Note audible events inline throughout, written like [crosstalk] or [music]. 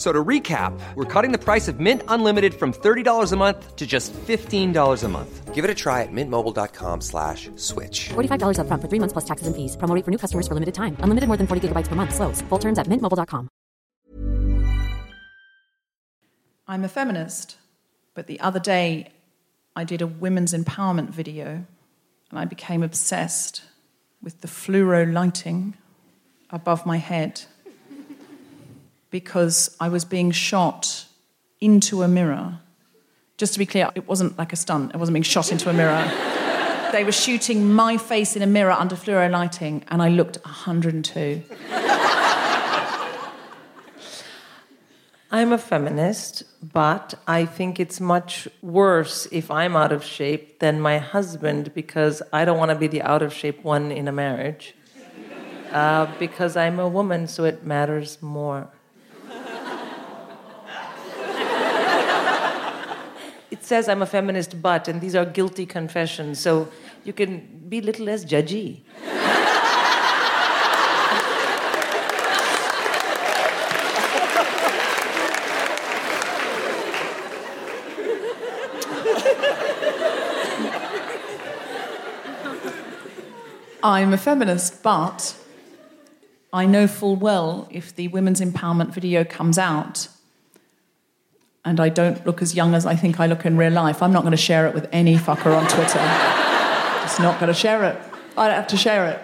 F- So to recap, we're cutting the price of Mint Unlimited from $30 a month to just $15 a month. Give it a try at mintmobile.com slash switch. $45 upfront for three months plus taxes and fees. Promo rate for new customers for limited time. Unlimited more than 40 gigabytes per month. Slows. Full terms at mintmobile.com. I'm a feminist, but the other day I did a women's empowerment video and I became obsessed with the fluoro lighting above my head because I was being shot into a mirror. Just to be clear, it wasn't like a stunt, I wasn't being shot into a mirror. [laughs] they were shooting my face in a mirror under fluoro lighting, and I looked 102. I'm a feminist, but I think it's much worse if I'm out of shape than my husband because I don't want to be the out of shape one in a marriage. Uh, because I'm a woman, so it matters more. It says I'm a feminist, but, and these are guilty confessions, so you can be a little less judgy. I'm a feminist, but I know full well if the women's empowerment video comes out and I don't look as young as I think I look in real life, I'm not going to share it with any fucker on Twitter. Just not going to share it. I don't have to share it.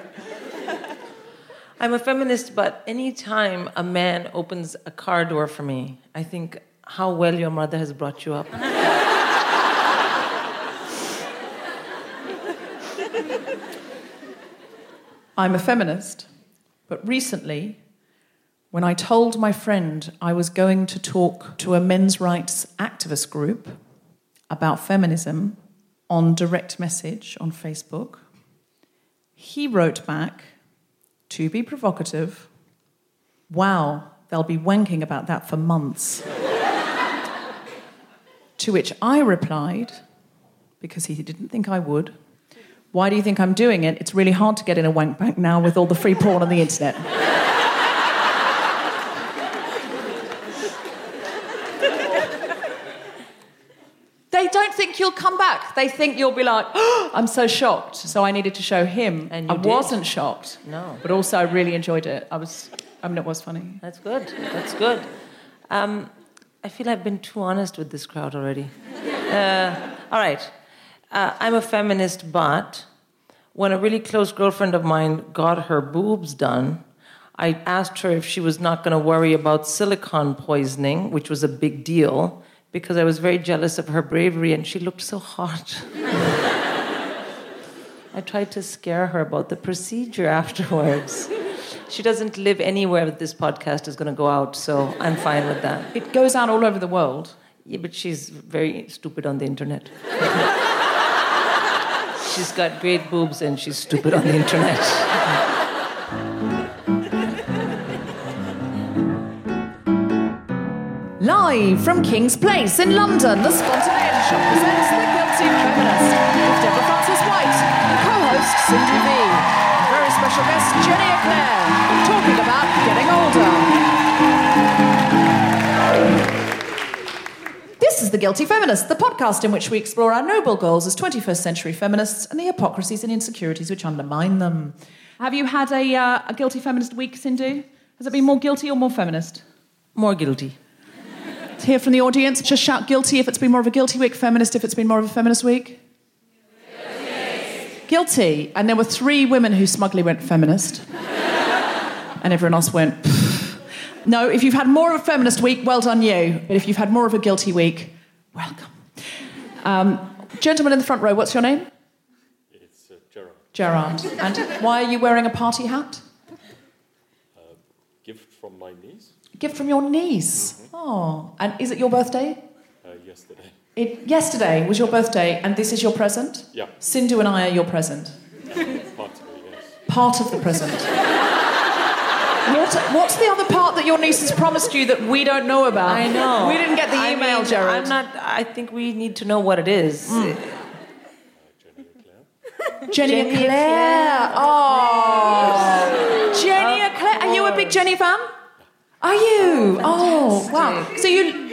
I'm a feminist, but anytime a man opens a car door for me, I think how well your mother has brought you up. I'm a feminist, but recently, when I told my friend I was going to talk to a men's rights activist group about feminism on direct message on Facebook, he wrote back, to be provocative, wow, they'll be wanking about that for months. [laughs] to which I replied, because he didn't think I would, why do you think I'm doing it? It's really hard to get in a wank bank now with all the free porn on the internet. [laughs] they don't think you'll come back. They think you'll be like, oh, I'm so shocked. So I needed to show him. And you I did. wasn't shocked. No. But also, I really enjoyed it. I was, I mean, it was funny. That's good. That's good. Um, I feel I've been too honest with this crowd already. Uh, all right. Uh, I'm a feminist, but when a really close girlfriend of mine got her boobs done, I asked her if she was not going to worry about silicone poisoning, which was a big deal, because I was very jealous of her bravery and she looked so hot. I tried to scare her about the procedure afterwards. she doesn't live anywhere that this podcast is going to go out, so I'm fine with that. It goes out all over the world. Yeah, but she's very stupid on the internet. [laughs] she's got great boobs and she's stupid on the internet. Live from King's Place in London, the Spontaneity Shop presents The Guilty Feminist with Deborah Frances-White and co-host Sindhu Vee. And very special guest Jenny Eclair, talking about getting older. This is The Guilty Feminist, the podcast in which we explore our noble goals as 21st century feminists and the hypocrisies and insecurities which undermine them. Have you had a, uh, a guilty feminist week, Sindhu? Has it been more guilty or more feminist? More guilty. To hear from the audience, just shout guilty if it's been more of a guilty week, feminist if it's been more of a feminist week. Guilty. Guilty. And there were three women who smugly went feminist. [laughs] and everyone else went, "Pfft." no, if you've had more of a feminist week, well done you. But if you've had more of a guilty week, welcome. Um, gentleman in the front row, what's your name? It's uh, Gerard. Gerard. And why are you wearing a party hat? Gift from my niece Gift from your niece. Mm-hmm. Oh, and is it your birthday? uh, yesterday. It, yesterday was your birthday, and this is your present? Yeah. Sindhu and I are your present. [laughs] Partly, yes. Part of the present. what, what's the other part that your niece has promised you that we don't know about? I know. We didn't get the I email, mean, Jared. I'm not. I think we need to know what it is. Hmm. Uh, Jenny, Claire. Jenny Eclair. Eclair. Oh. Jenny Eclair. Are you a big Jenny fan? Are you? Oh, wow. So you.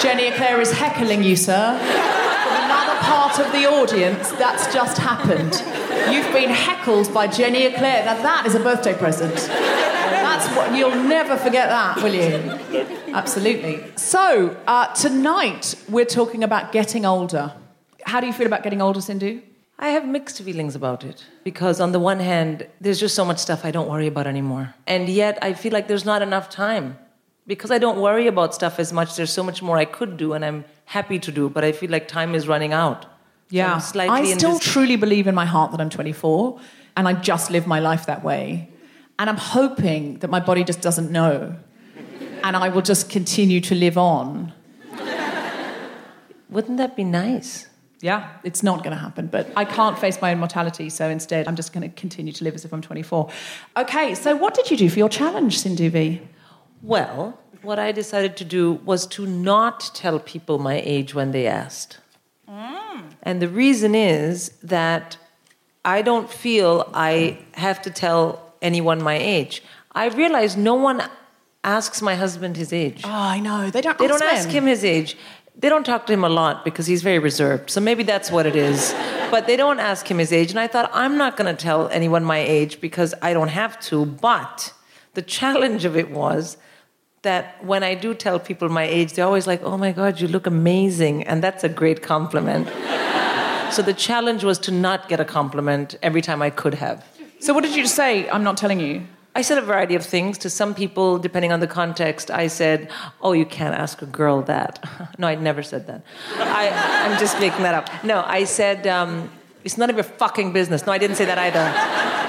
Jenny Eclair is heckling you, sir. From another part of the audience, that's just happened. You've been heckled by Jenny Eclair. Now that is a birthday present. That's what you'll never forget that, will you? Absolutely. So uh, tonight we're talking about getting older. How do you feel about getting older, Sindhu? I have mixed feelings about it because, on the one hand, there's just so much stuff I don't worry about anymore. And yet, I feel like there's not enough time. Because I don't worry about stuff as much, there's so much more I could do and I'm happy to do, but I feel like time is running out. So I'm slightly I still truly believe in my heart that I'm 24 and I just live my life that way. And I'm hoping that my body just doesn't know. And I will just continue to live on. Wouldn't that be nice? Yeah, it's not going to happen, but I can't face my own mortality, so instead I'm just going to continue to live as if I'm 24. Okay, so what did you do for your challenge, Sindhu Vee? Well, what I decided to do was to not tell people my age when they asked. Mm. And the reason is that I don't feel I have to tell anyone my age. I realize no one asks my husband his age. Oh, I know. They don't They don't men. ask him his age. They don't talk to him a lot because he's very reserved. So maybe that's what it is. But they don't ask him his age. And I thought, I'm not going to tell anyone my age because I don't have to. But the challenge of it was that when I do tell people my age, they're always like, oh my God, you look amazing. And that's a great compliment. so the challenge was to not get a compliment every time I could have. So what did you say? I'm not telling you. I said a variety of things. To some people, depending on the context, I said, Oh, you can't ask a girl that. [laughs] no, I'd never said that. I, I'm just making that up. No, I said, um, It's none of your fucking business. No, I didn't say that either.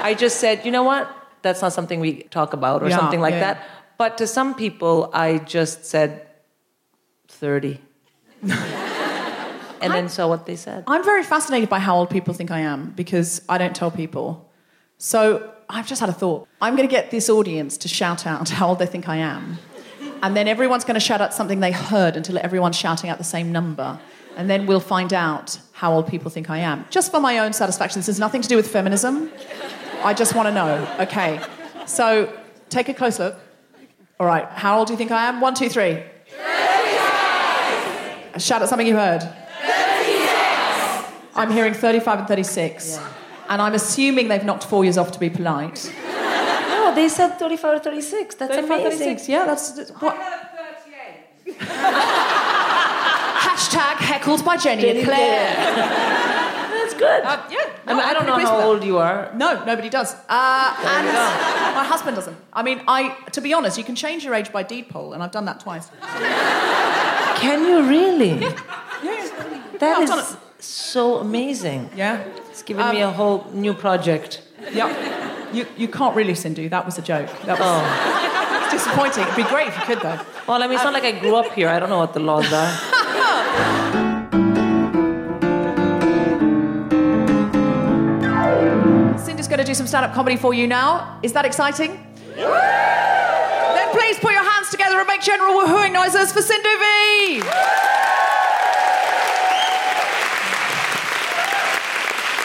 I just said, You know what? That's not something we talk about, or Yeah, something like yeah. that. But to some people, I just said 30. and then saw what they said. I'm very fascinated by how old people think I am because I don't tell people. So I've just had a thought. I'm going to get this audience to shout out how old they think I am. And then everyone's going to shout out something they heard until everyone's shouting out the same number. And then we'll find out how old people think I am. Just for my own satisfaction. This has nothing to do with feminism. I just want to know. Okay. So take a close look. All right. How old do you think I am? One, two, three. Shout out something you heard. 36. I'm hearing 35 and 36. And I'm assuming they've knocked four years off to be polite. No, they said 35 or 36. That's 35, amazing. 36, yeah, that's. that's what? [laughs] Hashtag heckled by Jenny, and Claire. [laughs] That's good. Uh, yeah, I, mean, I don't know how that. old you are. No, nobody does. Uh, and my husband doesn't. I mean, I to be honest, you can change your age by deed poll, and I've done that twice. Can you really? Yeah, That I've is done it. So amazing. Yeah. It's given me a um, whole new project. Yep. You, you can't really, Sindhu. That was a joke. That was it's oh. [laughs] disappointing. It'd be great if you could, though. Well, I mean, it's not like I grew up here. I don't know what the laws are. [laughs] Sindhu's going to do some stand up comedy for you now. Is that exciting? Then please put your hands together and make general woohooing noises for Sindhu Vee.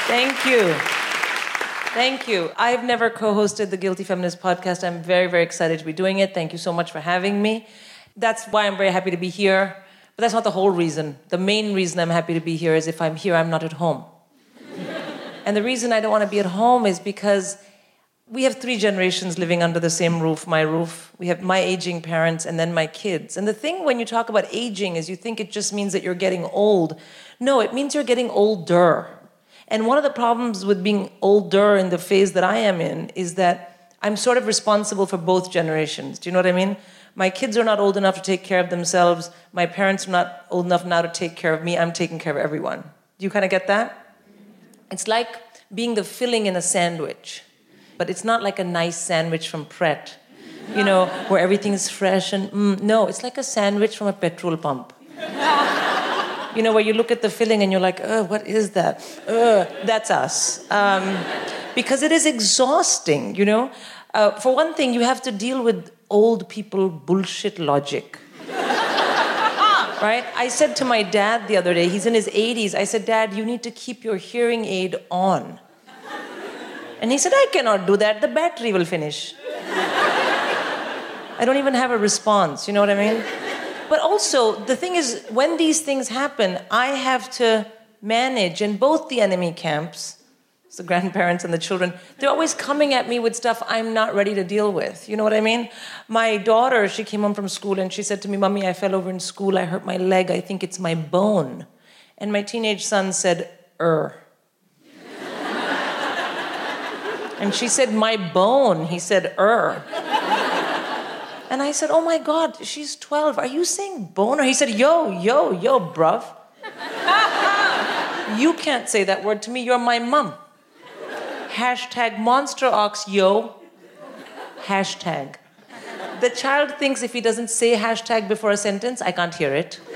Thank you. Thank you. I've never co hosted the Guilty Feminist podcast. I'm very, very excited to be doing it. Thank you so much for having me. That's why I'm very happy to be here. But that's not the whole reason. The main reason I'm happy to be here is if I'm here, I'm not at home. [laughs] and the reason I don't want to be at home is because we have three generations living under the same roof, my roof. We have my aging parents and then my kids. And the thing when you talk about aging is you think it just means that you're getting old. No, it means you're getting older. And one of the problems with being older in the phase that I am in is that I'm sort of responsible for both generations. Do you know what I mean? My kids are not old enough to take care of themselves. My parents are not old enough now to take care of me. I'm taking care of everyone. Do you kind of get that? It's like being the filling in a sandwich, but it's not like a nice sandwich from Pret, you know, [laughs] where everything is fresh and mm, no, it's like a sandwich from a petrol pump [laughs] you know, where you look at the filling and you're like, oh, what is that? Uh, that's us. Um, because it is exhausting, you know. Uh, for one thing, you have to deal with old people bullshit logic. [laughs] right? I said to my dad the other day, he's in his 80s, I said, Dad, you need to keep your hearing aid on. And he said, I cannot do that, the battery will finish. [laughs] I don't even have a response, you know what I mean? But also, the thing is, when these things happen, I have to manage in both the enemy camps, the grandparents and the children, they're always coming at me with stuff I'm not ready to deal with. You know what I mean? My daughter, she came home from school and she said to me, Mommy, I fell over in school, I hurt my leg, I think it's my bone. And my teenage son said, Er. [laughs] and she said, My bone. He said, Er. And I said, Oh my God, she's 12. Are you saying boner? He said, Yo, yo, yo, bruv. [laughs] you can't say that word to me. You're my mum. Hashtag monster ox, yo. Hashtag. The child thinks if he doesn't say hashtag before a sentence, I can't hear it. [laughs]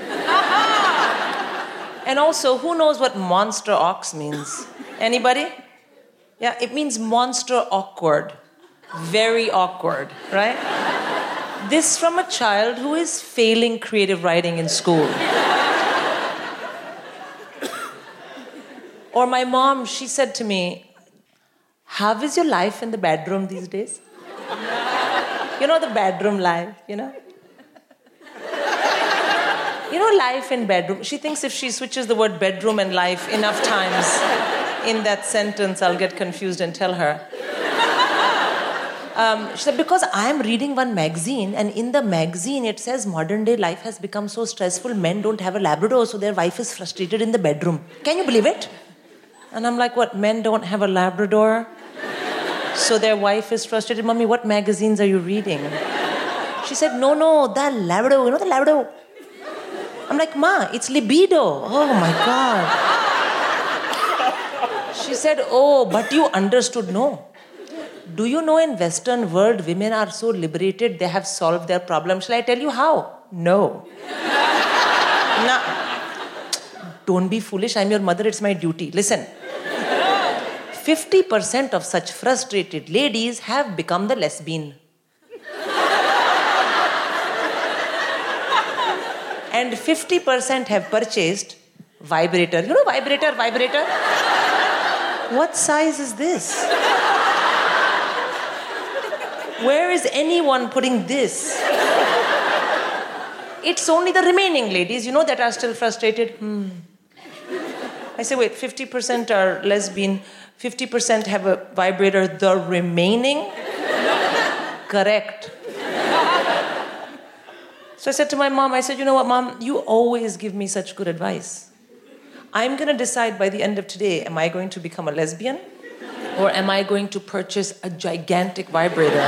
and also, who knows what monster ox means? Anybody? Yeah, it means monster awkward. Very awkward, right? This from a child who is failing creative writing in school. or my mom, she said to me, How is your life in the bedroom these days? you know, the bedroom life, you know? You know, life in bedroom. She thinks if she switches the word bedroom and life enough times in that sentence, I'll get confused and tell her. Um, she said, because I'm reading one magazine, and in the magazine it says modern day life has become so stressful, men don't have a Labrador, so their wife is frustrated in the bedroom. Can you believe it? And I'm like, what? Men don't have a Labrador? So their wife is frustrated. Mommy, what magazines are you reading? She said, no, no, the Labrador. You know the Labrador? I'm like, Ma, it's libido. Oh my God. She said, oh, but you understood. No do you know in western world women are so liberated they have solved their problem. Shall i tell you how? No. [laughs] No don't be foolish i'm your mother it's my duty. Listen. 50% of such frustrated ladies have become the lesbian. [laughs] And 50% have purchased vibrator. You know vibrator vibrator? What size is this where is anyone putting this? It's only the remaining ladies, you know, that are still frustrated. Hmm. I say, wait, 50% are lesbian, 50% have a vibrator, the remaining? Correct. So I said to my mom, I said, you know what, mom, you always give me such good advice. I'm going to decide by the end of today am I going to become a lesbian or am I going to purchase a gigantic vibrator?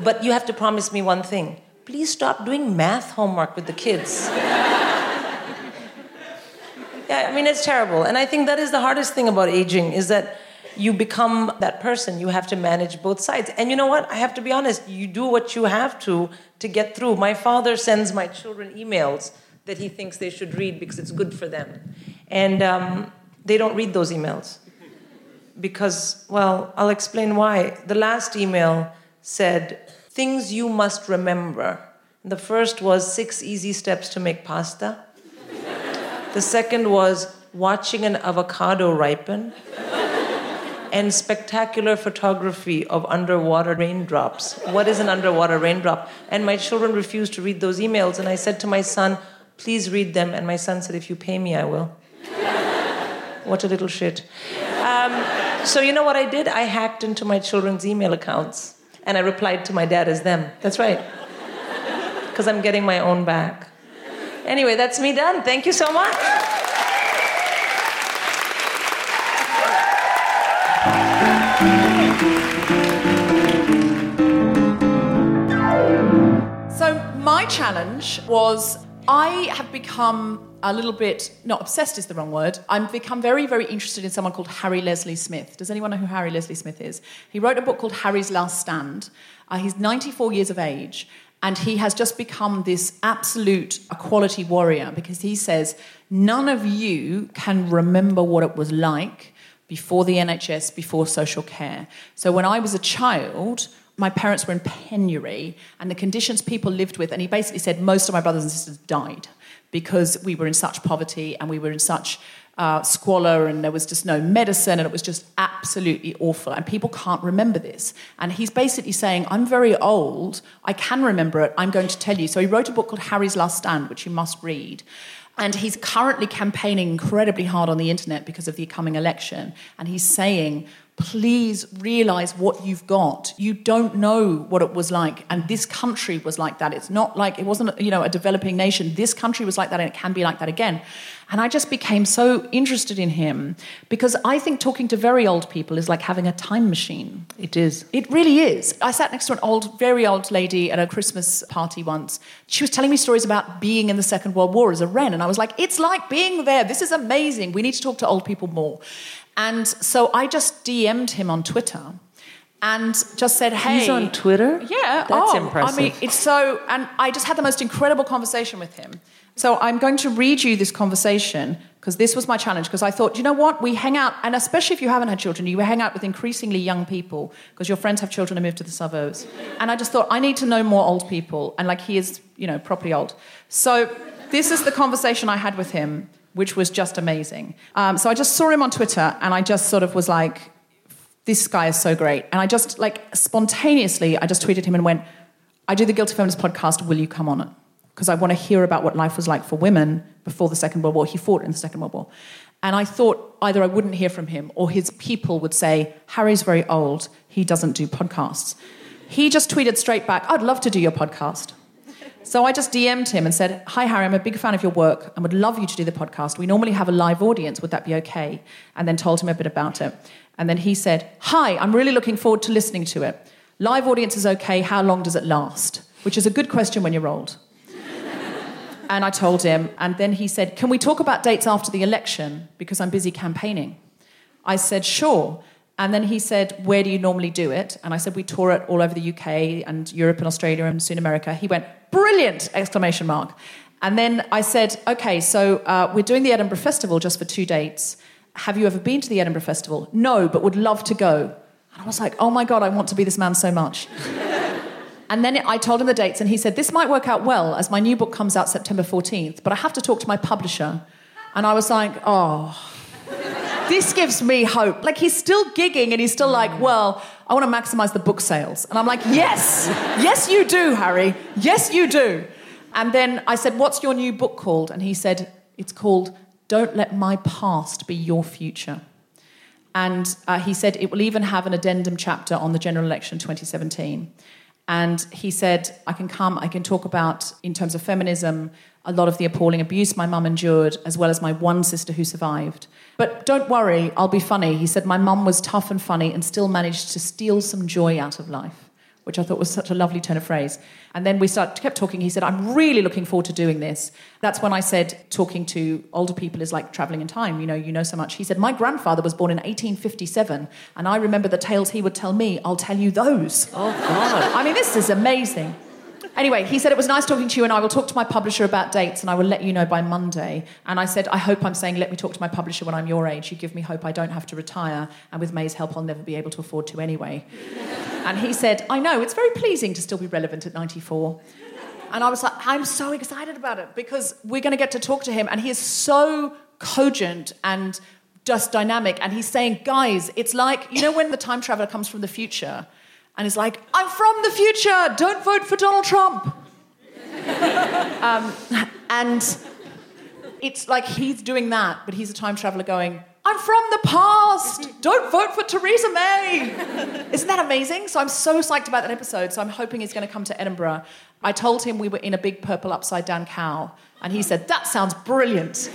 but you have to promise me one thing please stop doing math homework with the kids. Yeah, I mean, it's terrible. And I think that is the hardest thing about aging is that you become that person. You have to manage both sides. And you know what? I have to be honest. You do what you have to to get through. My father sends my children emails that he thinks they should read because it's good for them. And um, they don't read those emails. Because, well, I'll explain why. The last email said, Things you must remember. The first was six easy steps to make pasta. The second was watching an avocado ripen. And spectacular photography of underwater raindrops. What is an underwater raindrop? And my children refused to read those emails. And I said to my son, please read them. And my son said, if you pay me, I will. [laughs] what a little shit. Um, so, you know what I did? I hacked into my children's email accounts and I replied to my dad as them. That's right. Because I'm getting my own back. Anyway, that's me done. Thank you so much. So my challenge was I have become a little bit not obsessed is the wrong word. I've become very very interested in someone called Harry Leslie Smith. Does anyone know who Harry Leslie Smith is? He wrote a book called Harry's Last Stand. Uh, he's 94 years of age and he has just become this absolute equality warrior because he says none of you can remember what it was like before the NHS, before social care. So when I was a child, my parents were in penury and the conditions people lived with, and he basically said most of my brothers and sisters died because we were in such poverty and we were in such uh, squalor and there was just no medicine and it was just absolutely awful. And people can't remember this. And he's basically saying, I'm very old, I can remember it, I'm going to tell you. So he wrote a book called Harry's Last Stand, which you must read. And he's currently campaigning incredibly hard on the internet because of the coming election. And he's saying, please realize what you've got. You don't know what it was like. And this country was like that. It's not like it wasn't, you know, a developing nation. This country was like that and it can be like that again. And I just became so interested in him because I think talking to very old people is like having a time machine. It is. It really is. I sat next to an old, very old lady at a Christmas party once. She was telling me stories about being in the Second World War as a Wren. And I was like, it's like being there. This is amazing. We need to talk to old people more. And so I just DM'd him on Twitter and just said, "Hey." He's on Twitter. Yeah, that's oh, impressive. I mean, it's so, and I just had the most incredible conversation with him. So I'm going to read you this conversation because this was my challenge. Because I thought, you know what, we hang out, and especially if you haven't had children, you hang out with increasingly young people because your friends have children and move to the suburbs. And I just thought, I need to know more old people, and like he is, you know, properly old. So this is the conversation I had with him which was just amazing. Um, so I just saw him on Twitter and I just sort of was like, this guy is so great. And I just, like, spontaneously, I just tweeted him and went, I do the Guilty Feminist podcast, will you come on it? Because I want to hear about what life was like for women before the Second World War. He fought in the Second World War. And I thought either I wouldn't hear from him or his people would say, Harry's very old, he doesn't do podcasts. He just tweeted straight back, I'd love to do your podcast. So I just DM'd him and said, Hi, Harry, I'm a big fan of your work and would love you to do the podcast. We normally have a live audience. Would that be okay? And then told him a bit about it. And then he said, Hi, I'm really looking forward to listening to it. Live audience is okay. How long does it last? Which is a good question when you're old. [laughs] and I told him. And then he said, Can we talk about dates after the election? Because I'm busy campaigning. I said, Sure. And then he said, Where do you normally do it? And I said, We tour it all over the UK and Europe and Australia and soon America. He went, Brilliant! Exclamation mark. And then I said, Okay, so uh, we're doing the Edinburgh Festival just for two dates. Have you ever been to the Edinburgh Festival? No, but would love to go. And I was like, Oh my God, I want to be this man so much. [laughs] and then I told him the dates, and he said, This might work out well as my new book comes out September 14th, but I have to talk to my publisher. And I was like, Oh this gives me hope. Like he's still gigging and he's still like, well, I want to maximize the book sales. And I'm like, yes, yes, you do, Harry. Yes, you do. And then I said, what's your new book called? And he said, it's called Don't Let My Past Be Your Future. And uh, he said it will even have an addendum chapter on the general election 2017. And he said, I can come, I can talk about, in terms of feminism, a lot of the appalling abuse my mum endured, as well as my one sister who survived. But don't worry, I'll be funny. He said, My mum was tough and funny and still managed to steal some joy out of life, which I thought was such a lovely turn of phrase. And then we started, kept talking. He said, I'm really looking forward to doing this. That's when I said, talking to older people is like traveling in time. You know, you know so much. He said, My grandfather was born in 1857, and I remember the tales he would tell me. I'll tell you those. Oh, God. I mean, this is amazing. Anyway, he said, It was nice talking to you, and I will talk to my publisher about dates, and I will let you know by Monday. And I said, I hope I'm saying, Let me talk to my publisher when I'm your age. You give me hope I don't have to retire, and with May's help, I'll never be able to afford to anyway. [laughs] and he said, I know, it's very pleasing to still be relevant at 94. And I was like, I'm so excited about it because we're going to get to talk to him, and he is so cogent and just dynamic. And he's saying, Guys, it's like, you know, when the time traveler comes from the future and is like, I'm from the future, don't vote for Donald Trump. [laughs] um, and it's like he's doing that, but he's a time traveler going, I'm from the past, don't vote for Theresa May. [laughs] Isn't that amazing? So I'm so psyched about that episode. So I'm hoping he's going to come to Edinburgh. I told him we were in a big purple upside down cow. And he said, That sounds brilliant.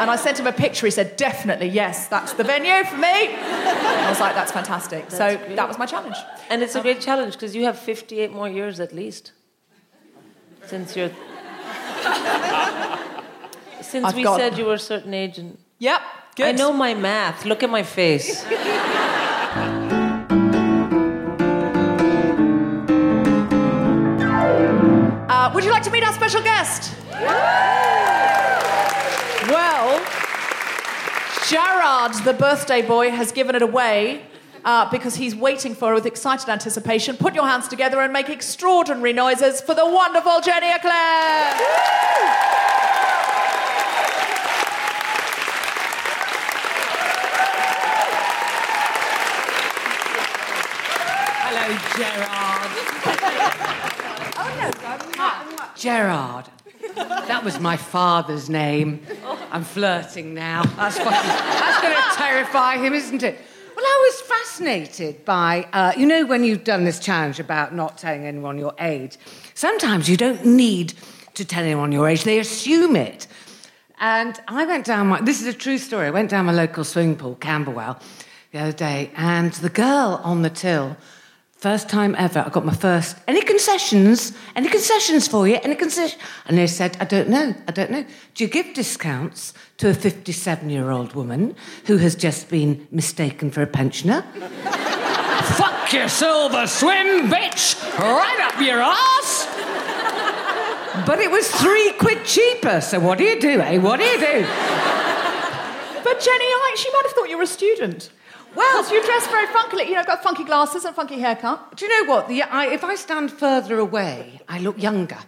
And I sent him a picture. He said, Definitely, yes, that's the venue for me. I was like, That's fantastic. so that was my challenge. And it's a uh, great challenge because you have 58 more years at least. Since you're. [laughs] Since I've we got- said you were a certain age and. Yep, good. I know my math. Look at my face. [laughs] Uh, would you like to meet our special guest? Well, Gerard, the birthday boy, has given it away uh, because he's waiting for it with excited anticipation. Put your hands together and make extraordinary noises for the wonderful Jenny Eclair. Hello, Gerard. That was my father's name. I'm flirting now. That's, that's going to terrify him, isn't it? Well, I was fascinated by, uh, you know, when you've done this challenge about not telling anyone your age, sometimes you don't need to tell anyone your age, they assume it. And I went down my, this is a true story, I went down my local swimming pool, Camberwell, the other day, and the girl on the till, first time ever, I got my first, any concessions? Any concessions for you? Any concessions? And they said, I don't know, I don't know. Do you give discounts to a 57 year old woman who has just been mistaken for a pensioner? [laughs] Fuck your silver swim, bitch! Right up your ass! But it was three quid cheaper, so what do you do, eh? What do you do? But Jenny, I, she might have thought you were a student. Well, you dress very funkily. You know, I've got funky glasses and funky haircut. do you know what? The, I, if I stand further away, I look younger. Um,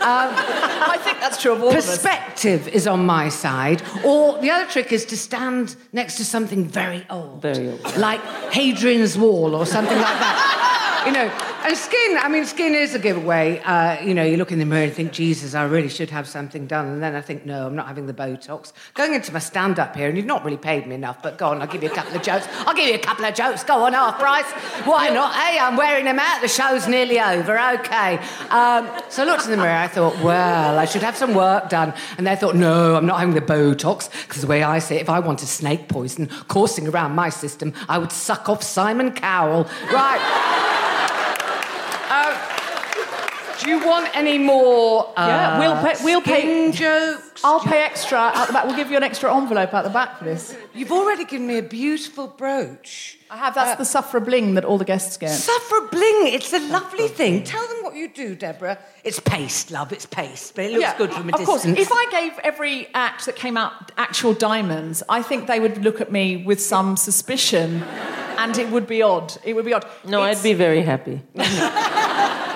[laughs] I think that's true of all of us. Perspective is on my side, or the other trick is to stand next to something very old, Very old. like Hadrian's Wall or something like that. You know, and skin. I mean, skin is a giveaway. Uh, you know, you look in the mirror and think, Jesus, I really should have something done, and then I think, no, I'm not having the Botox. Going into my stand-up here, and you've not really paid me enough, but go on, I'll give you a couple of jokes. I'll give you a couple of jokes. Go on, half price. Why not? Hey, I'm wearing them out. The show's nearly over. Okay. Um, so I looked in the mirror. I thought, well, I should have some work done. And they thought, no, I'm not having the Botox because the way I see it, if I wanted snake poison coursing around my system, I would suck off Simon Cowell. Right. Do you want any more? Uh, Yeah, we'll pay- we'll pay- jokes. I'll pay extra out the back. We'll give you an extra envelope out the back for this. You've already given me a beautiful brooch. I have. That's the Suffra bling that all the guests get. Suffra bling, it's a lovely thing. Tell them what you do, Deborah. It's paste, love, it's paste, but it looks good from a of course. distance. If I gave every act that came out actual diamonds, I think they would look at me with some suspicion, and it would be odd. It would be odd. No, It's- I'd be very happy. [laughs]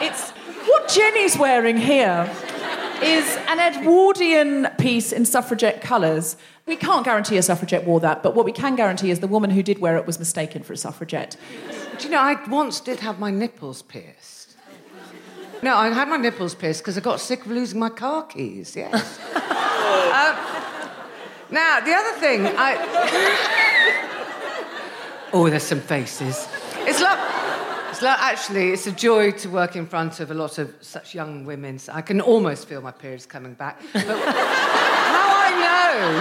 It's what Jenny's wearing here is an Edwardian piece in suffragette colours. We can't guarantee a suffragette wore that, but what we can guarantee is the woman who did wear it was mistaken for a suffragette. Do you know, I once did have my nipples pierced. No, I had my nipples pierced because I got sick of losing my car keys, yes. [laughs] Um, now, the other thing, I. oh, there's some faces. It's like. Actually, it's a joy to work in front of a lot of such young women. So I can almost feel my periods coming back. But [laughs] how I know,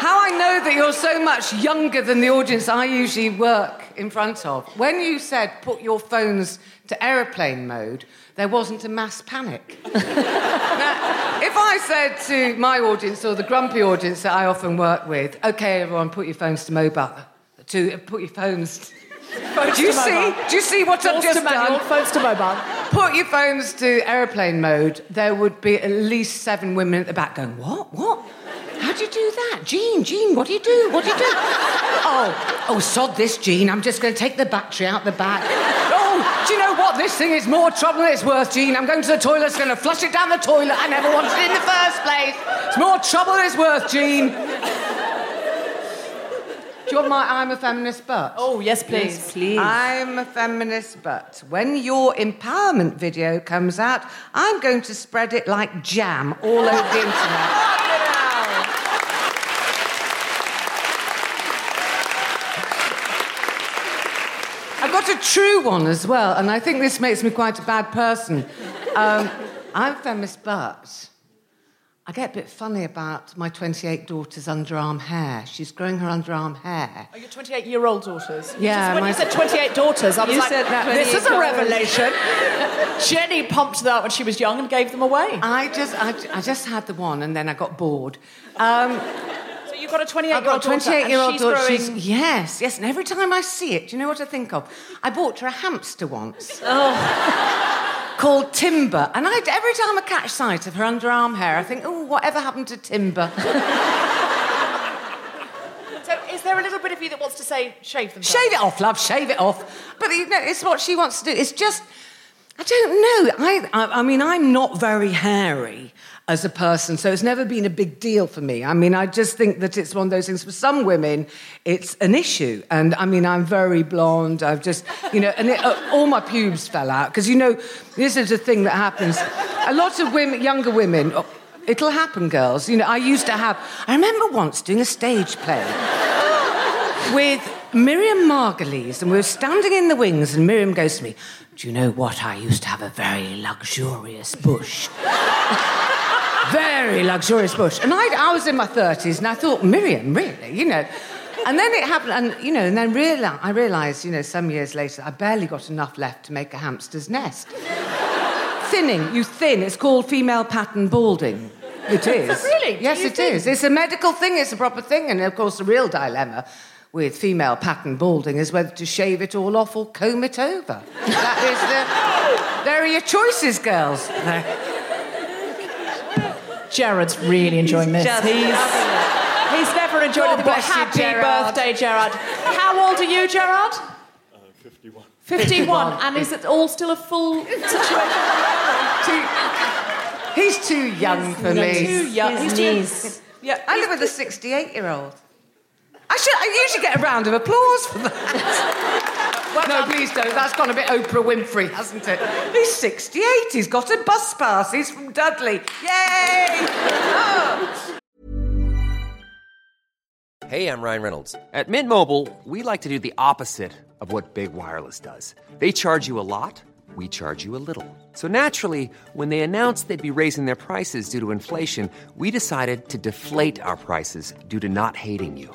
how I know that you're so much younger than the audience I usually work in front of. When you said put your phones to aeroplane mode, there wasn't a mass panic. [laughs] now, if I said to my audience or the grumpy audience that I often work with, okay, everyone, put your phones to mobile, to put your phones. Phones Do you see? mobile. Do you see what I've just to manual, done? phones to mobile. Put your phones to aeroplane mode. There would be at least seven women at the back going, "What? What? How do you do that, Jean? Jean, what do you do? What do you do? [laughs] oh, oh, sod this, Jean. I'm just going to take the battery out the back. Oh, do you know what? This thing is more trouble than it's worth, Jean. I'm going to the toilet. It's going to flush it down the toilet. I never wanted it in the first place. It's more trouble than it's worth, Jean. Do you want my I'm a feminist but? Oh, yes, please. Yes, please. I'm a feminist, but when your empowerment video comes out, I'm going to spread it like jam all over the internet. I've got a true one as well, and I think this makes me quite a bad person. Um, I'm a feminist, but I get a bit funny about my 28 daughter's underarm hair. She's growing her underarm hair. Are your 28 year old daughters? Yeah, Just when my- you said 28 daughters, I was You like, said that this is a revelation. Jenny pumped that when she was young and gave them away. I just, I, I just had the one, and then I got bored. Um, So you've got a 28 I've year got old a 28 year old daughter. She's, yes, yes. And every time I see it, do you know what I think of? I bought her a hamster once. Called Timber. And I, every time I catch sight of her underarm hair, I think, oh, whatever happened to Timber? [laughs] So is there a little bit of you that wants to say shave them? shave it off, love, shave it off. But you know, it's what she wants to do. It's just, I don't know. I, I, I mean, I'm not very hairy as a person, so it's never been a big deal for me. I mean, I just think that it's one of those things. For some women, it's an issue, and I mean, I'm very blonde. I've just, you know, and it, uh, all my pubes fell out because you know, this is a thing that happens. A lot of women, younger women. oh, It'll happen, girls. You know, I used to have. I remember once doing a stage play with Miriam Margolyes, and we were standing in the wings, and Miriam goes to me, Do you know what? I used to have a very luxurious bush. [laughs] very luxurious bush. And I, I was in my 30s, and I thought, Miriam, really? You know. And then it happened, and you know, and then reali- I realised, you know, some years later, I barely got enough left to make a hamster's nest. Thinning, you thin. It's called female pattern balding. It [laughs] is. Really? Yes, it think? is. It's a medical thing, it's a proper thing. And of course, the real dilemma with female pattern balding is whether to shave it all off or comb it over. that is the. [laughs] There are your choices, girls. Jared's really enjoying this. just he's, he's never enjoyed God it. But bless you, happy Gerard. birthday, Gerard. How old are you, Gerard? Uh, 51. 51. and is it all still a full situation? Too- He's too young for me. Too young. His He's too- niece. Yeah, I live with a 68 year old. I should. I usually get a round of applause for that. [laughs] no, please don't. That's gone a bit Oprah Winfrey, hasn't it? He's 68. He's got a bus pass. He's from Dudley. Yay! Oh. Hey, I'm Ryan Reynolds. At Mint Mobile, we like to do the opposite of what Big Wireless does. They charge you a lot, we charge you a little. So naturally, when they announced they'd be raising their prices due to inflation, we decided to deflate our prices due to not hating you.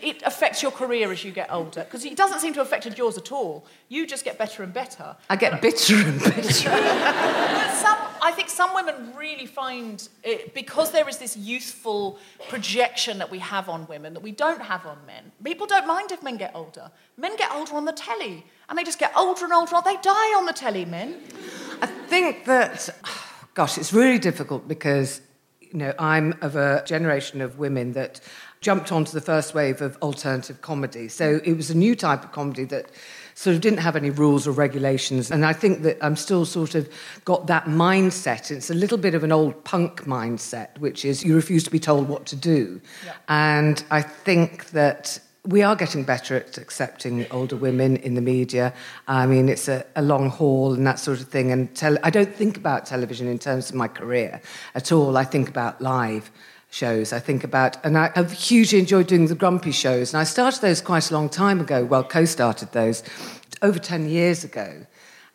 it affects your career as you get older? Because it doesn't seem to have affected yours at all. You just get better and better. I get bitter and [laughs] bitter. But some, I think some women really find it, because there is this youthful projection that we have on women that we don't have on men. People don't mind if men get older. Men get older on the telly, and they just get older and older. They die on the telly, men. I think that, [sighs] gosh, it's really difficult because, you know, I'm of a generation of women that jumped onto the first wave of alternative comedy. So it was a new type of comedy that sort of didn't have any rules or regulations. And I think that I'm still sort of got that mindset. It's a little bit of an old punk mindset, which is you refuse to be told what to do. And I think that we are getting better at accepting older women in the media. I mean, it's a, a long haul and that sort of thing. And tel- I don't think about television in terms of my career at all. I think about live shows. I think about, and I, I've hugely enjoyed doing the Grumpy shows. And I started those quite a long time ago. Well, co-started those over ten years ago.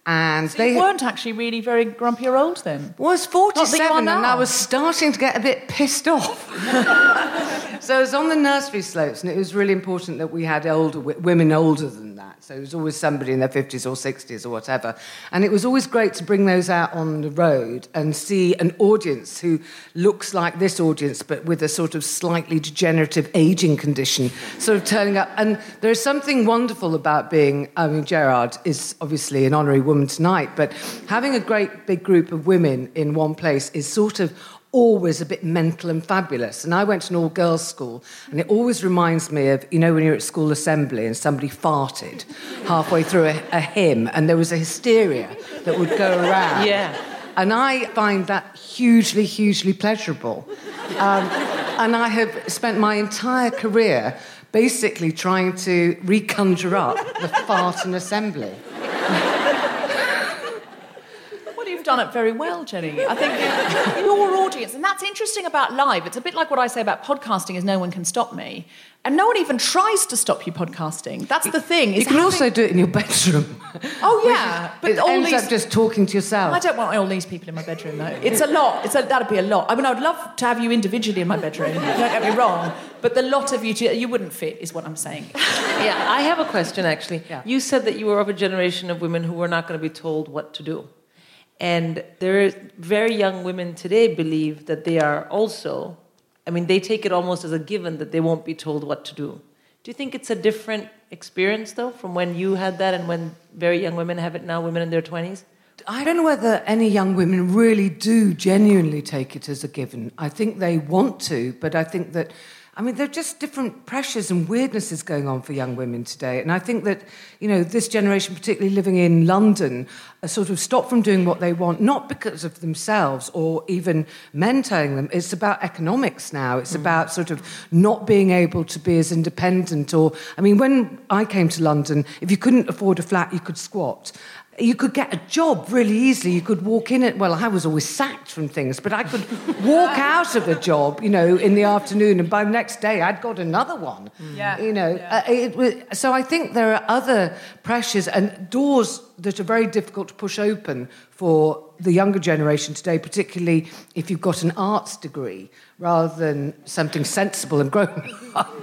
And So they weren't actually really very grumpy or old then. was that you 47 and. I was starting to get a bit pissed off. [laughs] so I was on the nursery slopes and it was really important that we had older women older than that. So it was always somebody in their 50s or 60s or whatever. And it was always great to bring those out on the road and see an audience who looks like this audience but with a sort of slightly degenerative aging condition sort of turning up. And there's something wonderful about being, I mean, Gerard is obviously an honorary woman tonight, but having a great big group of women in one place is sort of always a bit mental and fabulous. And I went to an all girls school, and it always reminds me of, you know, when you're at school assembly and somebody farted [laughs] halfway through a, a hymn, and there was a hysteria that would go around. Yeah. And I find that hugely, hugely pleasurable. Um, and I have spent my entire career basically trying to reconjure up the fart in assembly. Well, you've done it very well, Jenny. I think your audience, and that's interesting about live. It's a bit like what I say about podcasting: is no one can stop me, and no one even tries to stop you podcasting. That's the thing. You can having- also do it in your bedroom. [laughs] Oh yeah, but it all ends these up just talking to yourself. I don't want all these people in my bedroom though. It's a lot. It's a, that'd be a lot. I mean, I'd love to have you individually in my bedroom. Don't get me wrong, but the lot of you, you wouldn't fit, is what I'm saying. yeah, I have a question actually. You said that you were of a generation of women who were not going to be told what to do. And there are very young women today believe that they are also, I mean, they take it almost as a given that they won't be told what to do. Do you think it's a different experience though from when you had that and when very young women have it now, women in their 20s? I don't know whether any young women really do genuinely take it as a given. I think they want to, but I think that, I mean, there are just different pressures and weirdnesses going on for young women today. And I think that, you know, this generation, particularly living in London, are sort of stopped from doing what they want, not because of themselves or even men telling them. It's about economics now. It's hmm. about sort of not being able to be as independent. Or, I mean, when I came to London, if you couldn't afford a flat, you could squat you could get a job really easily. You could walk in it. Well, I was always sacked from things, but I could walk [laughs] out of a job, you know, in the afternoon, and by the next day, I'd got another one. Yeah. You know, uh, it was, so I think there are other pressures and doors that are very difficult to push open for the younger generation today, particularly if you've got an arts degree rather than something sensible and grown [laughs] up.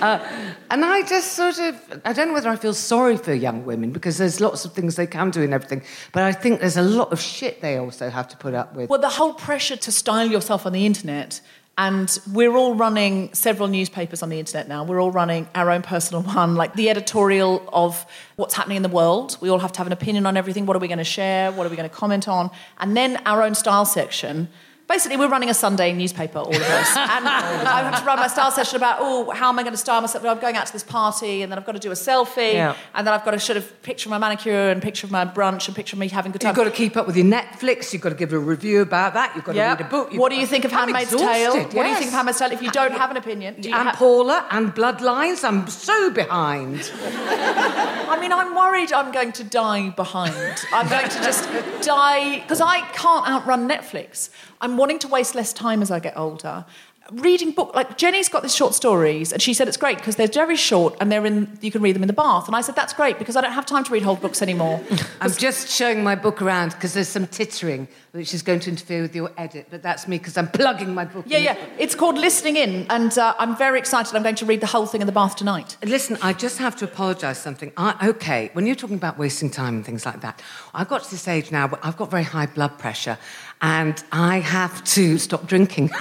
Uh, and I just sort of, I don't know whether I feel sorry for young women because there's lots of things they can do and everything, but I think there's a lot of shit they also have to put up with. Well, the whole pressure to style yourself on the internet, and we're all running several newspapers on the internet now. We're all running our own personal [laughs] one, like the editorial of what's happening in the world. We all have to have an opinion on everything. What are we going to share? What are we going to comment on? And then our own style section. Basically, we're running a Sunday newspaper, all of us. [laughs] And I have to run my style session about, oh, how am I going to style myself? I'm going out to this party, and then I've got to do a selfie, Yeah. and then I've got to sort of picture my manicure, and picture of my brunch, and picture of me having a good time. You've got to keep up with your Netflix. You've got to give a review about that. You've got to Yeah. read a book. You've What do you think of I'm Handmaid's Tale? What do you think of Handmaid's Tale? If you don't have an opinion, and Paula and Bloodlines. I'm so behind. [laughs] I mean, I'm worried I'm going to die behind. I'm going to just die because I can't outrun Netflix. I'm wanting to waste less time as I get older. reading book like Jenny's got these short stories, and she said it's great because they're very short and they're in. You can read them in the bath, and I said that's great because I don't have time to read whole books anymore. [laughs] I'm just showing my book around because there's some tittering which is going to interfere with your edit, but that's me because I'm plugging my book. Yeah, in. yeah. Yeah. It's called Listening In, and uh, I'm very excited. I'm going to read the whole thing in the bath tonight. Listen, I just have to apologise something. I, okay, when you're talking about wasting time and things like that, I've got to this age now, I've got very high blood pressure, and I have to stop drinking. [laughs]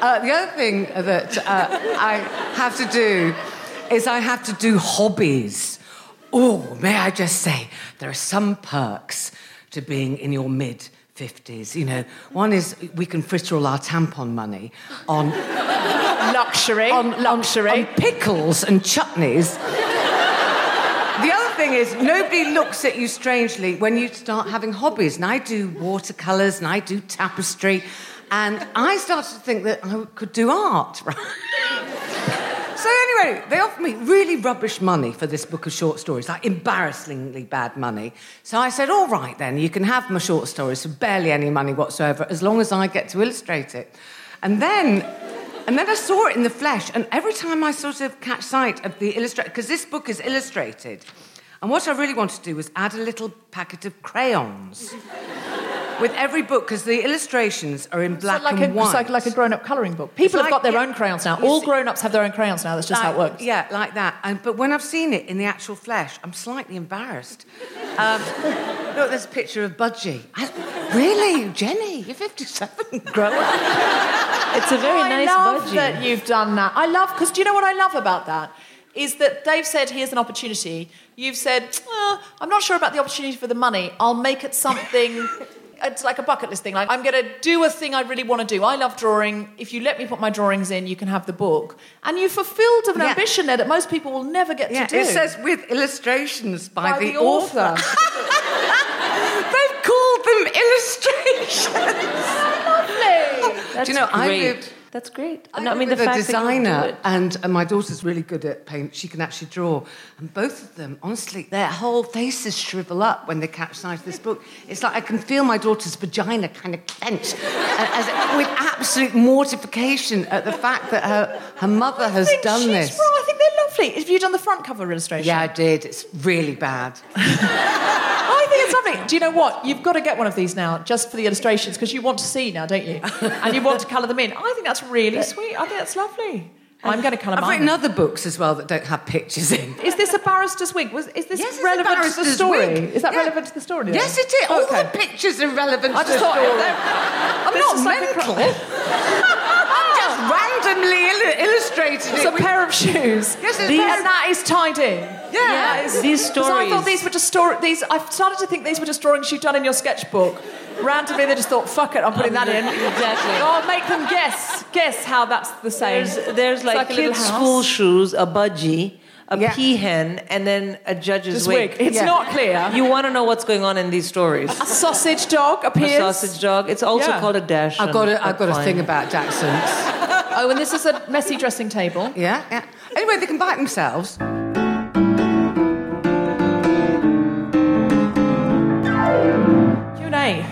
uh, the other thing that uh, I have to do is I have to do hobbies. Oh, may I just say, there are some perks to being in your mid 50s. You know, one is we can fritter all our tampon money on [laughs] luxury, on luxury, on, on pickles and chutneys. Thing is, nobody looks at you strangely when you start having hobbies. And I do watercolours and I do tapestry. And I started to think that I could do art, [laughs] right? So anyway, they offered me really rubbish money for this book of short stories, like embarrassingly bad money. So I said, all right then, you can have my short stories for barely any money whatsoever, as long as I get to illustrate it. And then, and then I saw it in the flesh, and every time I sort of catch sight of the illustrator, because this book is illustrated, and what I really wanted to do was add a little packet of crayons [laughs] with every book because the illustrations are in black so like and a, white. It's like, like a grown-up colouring book. People It's have got their yeah, own crayons now. All grown-ups have their own crayons now. That's just how it works. Yeah, like that. And, but when I've seen it in the actual flesh, I'm slightly embarrassed. Um, [laughs] look, there's a picture of Budgie. I- really, Jenny? You're 57. [laughs] Grow up. It's a very I nice love budgie. that you've done that. I love because do you know what I love about that is that Dave said here's an opportunity. You've said "Uh, I'm not sure about the opportunity for the money. I'll make it something. [laughs] It's like a bucket list thing. Like I'm going to do a thing I really want to do. I love drawing. If you let me put my drawings in, you can have the book. And you fulfilled an Yeah. ambition there that most people will never get Yeah, to do. it says with illustrations by, By the, the author. [laughs] They've called them illustrations. [laughs] That's Do you know, I great. lived- That's great. I no, I mean, the a fact do designer, and, and my daughter's really good at paint. She can actually draw, and both of them, honestly, their whole faces shrivel up when they catch sight of this book. It's like I can feel my daughter's vagina kind of clench, as, with absolute mortification at the fact that her her mother has think done she's this. right. I think they're lovely. Have you done the front cover illustration? Yeah, I did. It's really bad. [laughs] Think it's lovely. Do you know what? You've got to get one of these now, just for the illustrations, because you want to see now, don't you? And you want to colour them in. I think that's really sweet. I think that's lovely. I'm going to colour mine. I've mine. written other books as well that don't have pictures in. Is this a barrister's wig? Was, is this Yes, it's a relevant to the barrister's story? wig. Is that Yeah. relevant to the story? Yes, it is. All Okay. the pictures are relevant I to just the thought story. I'm This not like a mental. [laughs] I'm just randomly illu- illustrated It's it a with- pair of shoes. Yes, it's pair- and that is tied in. Yeah. That is- These 'cause I thought these were just story. These I started to think these were just drawings you'd done in your sketchbook. Randomly, they just thought, "Fuck it, I'm putting that in." Exactly. [laughs] Oh, make them guess. Guess how that's the same. There's, there's It's like, kids' school shoes, a budgie, a Yeah. peahen, and then a judge's Just wig. wig. It's Yeah. not clear. You want to know what's going on in these stories. a sausage dog appears. A appears. sausage dog. It's also Yeah. called a dash. I've got a, I've got a thing about Jacksons. [laughs] Oh, and this is a messy dressing table. Yeah, yeah. Anyway, they can buy it themselves.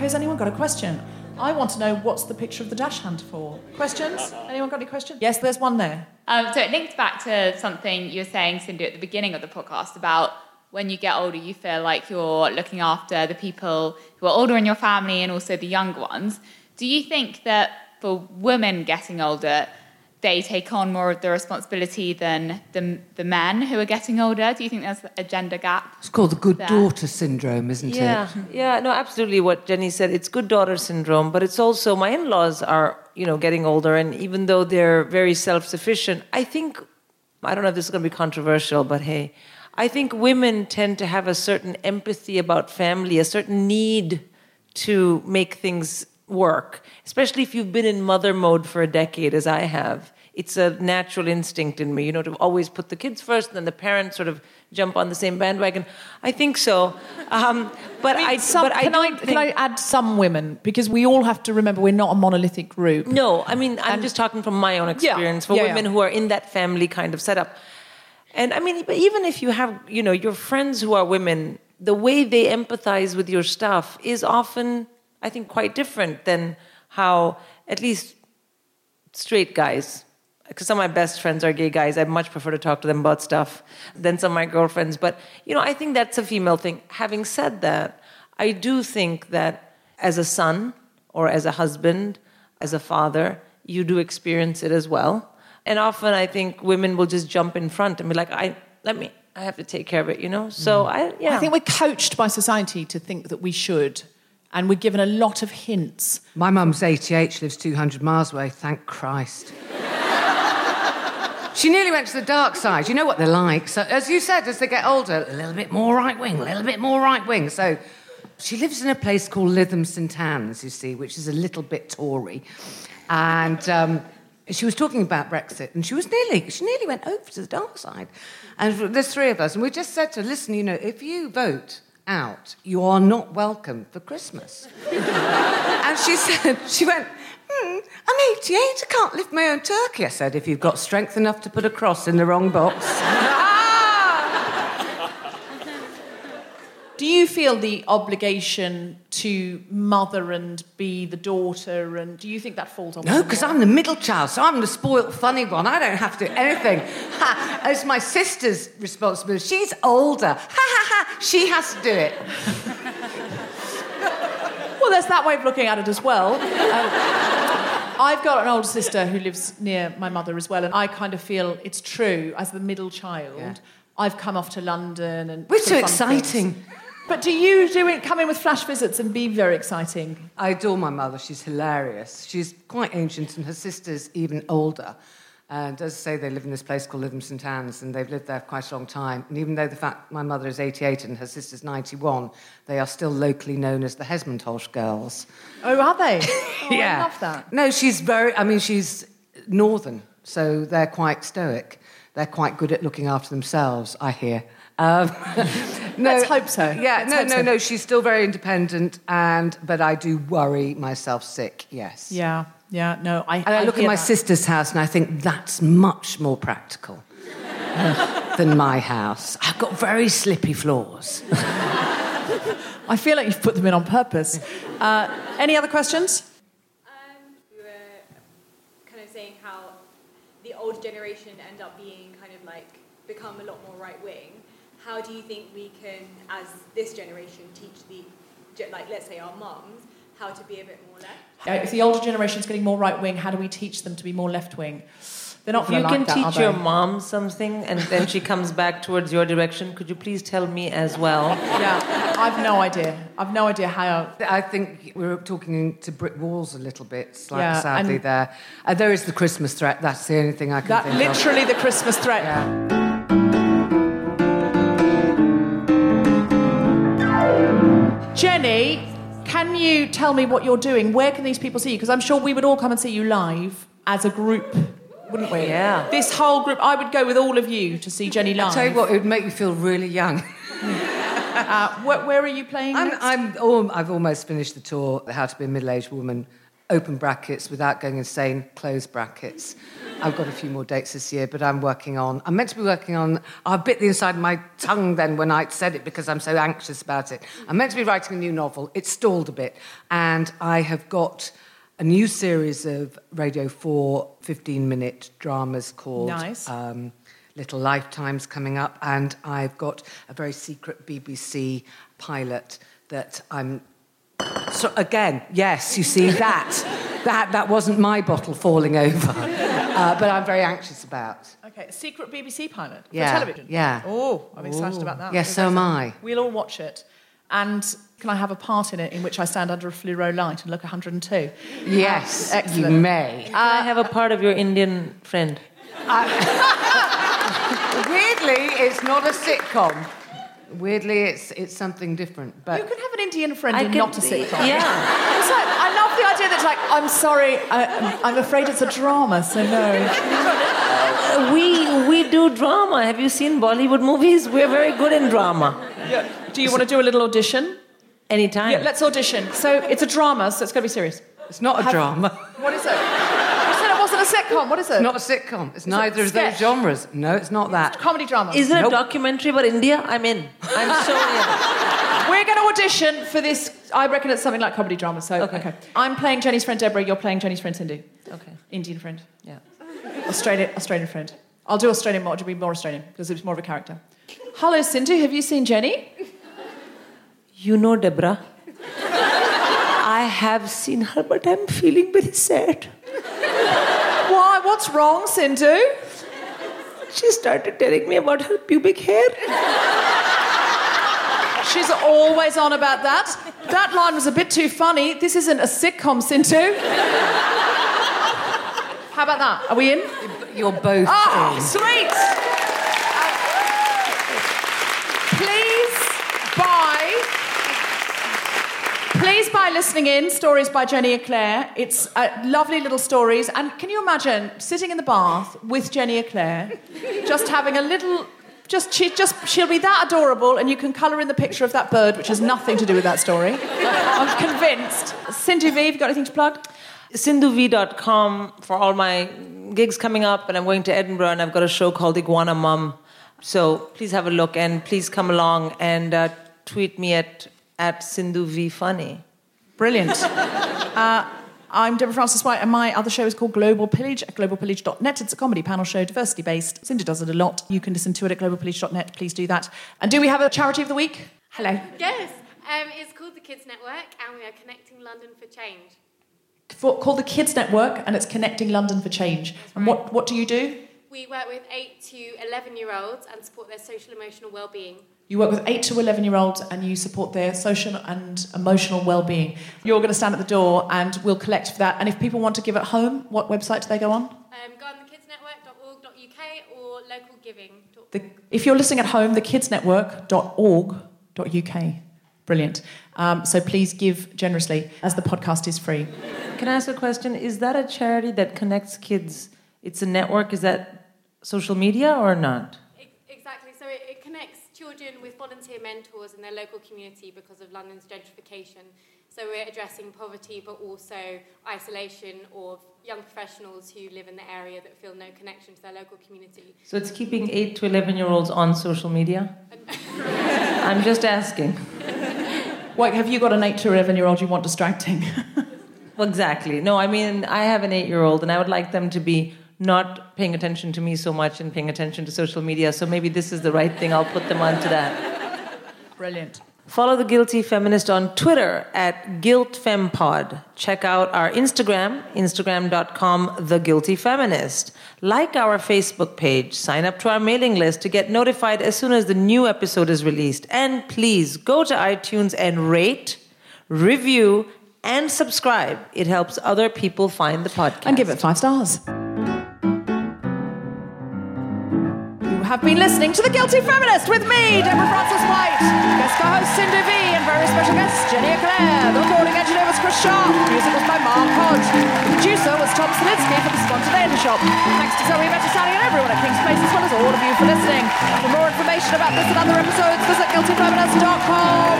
Has anyone got a question? I want to know what's the picture of the dachshund for. Questions? Anyone got any questions? Yes, there's one there. Um, so it links back to something you were saying, Sindhu, at the beginning of the podcast about when you get older, you feel like you're looking after the people who are older in your family and also the younger ones. Do you think that for women getting older, they take on more of the responsibility than the, the men who are getting older? Do you think there's a gender gap? It's called the good There. daughter syndrome, isn't Yeah, it? yeah, no, absolutely. What Jenny said, it's good daughter syndrome, but it's also my in-laws are, you know, getting older, and even though they're very self-sufficient, I think, I don't know if this is going to be controversial, but hey, I think women tend to have a certain empathy about family, a certain need to make things work, especially if you've been in mother mode for a decade, as I have. It's a natural instinct in me, you know, to always put the kids first, and then the parents sort of jump on the same bandwagon. I think so, um, but I, Some- but can, I, don't can I add some women? Because we all have to remember we're not a monolithic group. No, I mean, I'm just talking from my own experience for yeah, women yeah. who are in that family kind of setup. And I mean, but even if you have, you know, your friends who are women, the way they empathize with your stuff is often, I think, quite different than how at least straight guys. Because some of my best friends are gay guys. I much prefer to talk to them about stuff than some of my girlfriends. But, you know, I think that's a female thing. Having said that, I do think that as a son or as a husband, as a father, you do experience it as well. And often I think women will just jump in front and be like, I let me I have to take care of it, you know? So mm. I yeah. I think we're coached by society to think that we should, and we're given a lot of hints. My mum's 88, she lives 200 miles away, thank Christ. She nearly went to the dark side. You know what they're like. So, as you said, as they get older, a little bit more right wing, a little bit more right wing. So, she lives in a place called Lytham St Anne's, you see, which is a little bit Tory. And um, she was talking about Brexit, and she was nearly, she nearly went over to the dark side. And there's three of us, and we just said to her, listen, you know, if you vote out, you are not welcome for Christmas. [laughs] and she said, she went, hmm, I'm 88, I can't lift my own turkey. I said, if you've got strength enough to put a cross in the wrong box. [laughs] Do you feel the obligation to mother and be the daughter, and do you think that falls on? Me? No, because I'm the middle child, so I'm the spoilt, funny one. I don't have to do anything. Ha, it's my sister's responsibility. She's older. Ha ha ha. She has to do it. well, there's that way of looking at it as well. [laughs] Um, I've got an older sister who lives near my mother as well, and I kind of feel it's true as the middle child. Yeah. I've come off to London and We're too exciting. things. But do you do it? Come in with flash visits and be very exciting. I adore my mother. She's hilarious. She's quite ancient, and her sister's even older. And as I say, they live in this place called St Anne's, and they've lived there for quite a long time. And even though the fact my mother is 88 and her sister's 91, they are still locally known as the Hesmontosh girls. Oh, are they? [laughs] Oh, I love that. No, she's very, I mean, she's northern, so they're quite stoic. They're quite good at looking after themselves, I hear. Um, [laughs] no, Let's hope so. Yeah, Let's no, no, so. no. She's still very independent, and but I do worry myself sick. Yes. Yeah, yeah. No, I. And I, look at my that. sister's house, and I think that's much more practical [laughs] than my house. I've got very slippy floors. [laughs] I feel like you've put them in on purpose. Uh, any other questions? we were kind of saying how the older generation end up being kind of like become a lot more right wing. How do you think we can, as this generation, teach the, like let's say our mums, how to be a bit more left? Uh, if the older generation is getting more right wing, how do we teach them to be more left wing? They're not you gonna can that, teach your they? mom something and then she comes back towards your direction. Could you please tell me as well? Yeah, I've no idea. I've no idea how. I think we're talking to brick walls a little bit, slightly Yeah, sadly. and- There, uh, there is the Christmas threat. That's the only thing I can That think literally of. the Christmas threat. Jenny, can you tell me what you're doing? Where can these people see you? Because I'm sure we would all come and see you live as a group, wouldn't we? Yeah. This whole group, I would go with all of you to see Jenny live. I tell you what, it would make you feel really young. [laughs] Uh, where, where are you playing? I'm? I'm, al- I've almost finished the tour, How to Be a Middle-Aged Woman, open brackets, without going insane, close brackets. I've got a few more dates this year, but I'm working on... I'm meant to be working on... I bit the inside of my tongue then when I said it because I'm so anxious about it. I'm meant to be writing a new novel. It's stalled a bit. And I have got a new series of Radio 4 15-minute dramas called... Nice. Um, Little Lifetimes coming up, and I've got a very secret BBC pilot that I'm. So again, yes, you see that that that wasn't my bottle falling over, uh, but I'm very anxious about. Okay, a secret BBC pilot for Yeah, television. yeah. Oh, I'm excited Ooh. about that. Yes, so am I. We'll all watch it. And can I have a part in it in which I stand under a fluoro light and look 102? Yes, excellent. you may. I have a part of your Indian friend? [laughs] Weirdly, it's not a sitcom. Weirdly, it's it's something different. But You can have an Indian friend I and can- not a sitcom. yeah. [laughs] It's like, I love the idea that it's like, I'm sorry, I, I'm afraid it's a drama, so no. [laughs] We we do drama. Have you seen Bollywood movies? We're very good in drama. Yeah. Do you want to do a little audition? Anytime. Yeah, let's audition. So it's a drama, so it's going to be serious. it's not a Have- drama. What is it? You said it wasn't a sitcom. What is it? It's not a sitcom. It's neither of those genres. No, it's not that. Comedy drama. Is it Nope. a documentary about India? I'm in. I'm so [laughs] in. We're going to audition for this. I reckon it's something like comedy drama. So okay. I'm playing Jenny's friend Deborah. You're playing Jenny's friend Sindhu. Okay. Indian friend. Yeah. Australian Australian friend. I'll do Australian more. It'll be more Australian because it's more of a character. Hello, Sindhu. Have you seen Jenny? You know, Deborah. [laughs] I have seen her, but I'm feeling very sad. Why? What's wrong, Sindhu? She started telling me about her pubic hair. She's always on about that. That line was a bit too funny. This isn't a sitcom, Sindhu. How about that? Are we in? You're both Oh, in. sweet! Please buy. Please buy listening in stories by Jenny Eclair. It's uh, lovely little stories. And can you imagine sitting in the bath with Jenny Eclair, just having a little. Just she just she'll be that adorable, and you can colour in the picture of that bird, which has nothing to do with that story. I'm convinced. Sindhu Vee, have got anything to plug? SindhuVee.com for all my gigs coming up, and I'm going to Edinburgh, and I've got a show called Iguana Mum. So please have a look, and please come along and uh, tweet me at at Sindhu V Funny. Brilliant. [laughs] Uh, I'm Deborah Francis White, and my other show is called Global Pillage at globalpillage.net. It's a comedy panel show, diversity based. Sindhu does it a lot. You can listen to it at globalpillage.net. Please do that. And do we have a charity of the week? Hello. Yes, um, it's called the Kids Network, and we are connecting London for change. For, called the Kids Network, and it's Connecting London for Change. And what, what do you do? We work with 8 to 11 year olds and support their social emotional well-being. You work with 8 to 11 year olds and you support their social and emotional well being. You're going to stand at the door and we'll collect for that. And if people want to give at home, what website do they go on? Um, go on thekidsnetwork.org.uk or localgiving.org. The, if you're listening at home, thekidsnetwork.org.uk. Brilliant. Um, so please give generously as the podcast is free. Can I ask a question? Is that a charity that connects kids? It's a network. Is that social media or not? Exactly, so it, it connects with volunteer mentors in their local community because of London's gentrification. So we're addressing poverty but also isolation of young professionals who live in the area that feel no connection to their local community. So it's keeping 8 to 11 year olds on social media? [laughs] I'm just asking. Wait, have you got an 8 to 11 year old you want distracting? [laughs] Well, exactly. No, I mean, I have an eight year old and I would like them to be not paying attention to me so much and paying attention to social media. So maybe this is the right thing. I'll put them onto that. Brilliant. Follow the Guilty Feminist on Twitter at GuiltFemPod. Check out our Instagram, instagram.com, The Guilty Feminist. Like our Facebook page. Sign up to our mailing list to get notified as soon as the new episode is released. And please go to iTunes and rate, review, and subscribe. It helps other people find the podcast. and give it five stars. Have been listening to The Guilty Feminist with me, Deborah Frances-White, guest co-host Sindhu Vee, and very special guest Jenny Eclair. The recording engineer was Chris Sharp. Music was by Mark Hodge. The producer was Tom Salinsky for The Spontaneity Shop. Thanks to Zoe Bettisani and everyone at King's Place, as well as all of you for listening. For more information about this and other episodes, visit guiltyfeminist.com.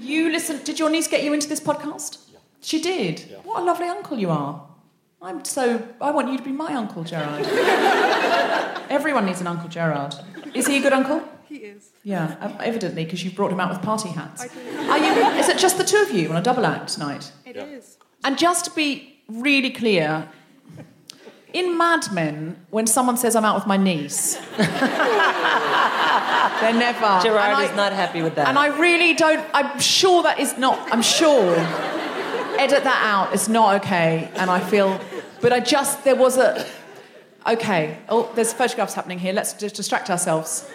You listen. Did your niece get you into this podcast? She did. What a lovely uncle you are. I'm so. I want you to be my uncle, Gerard. [laughs] Everyone needs an uncle, Gerard. Is he a good uncle? He is. Yeah, ev- evidently, because you brought him out with party hats. Are you? Is it just the two of you on a double act tonight? It is. And just to be really clear, in Mad Men, when someone says I'm out with my niece, [laughs] they're never. Gerard and is not happy with that. And I really don't. I'm sure that is not. I'm sure. Edit that out. It's not okay. And I feel. But I just there was a. Okay. Oh, there's photographs happening here. Let's just distract ourselves.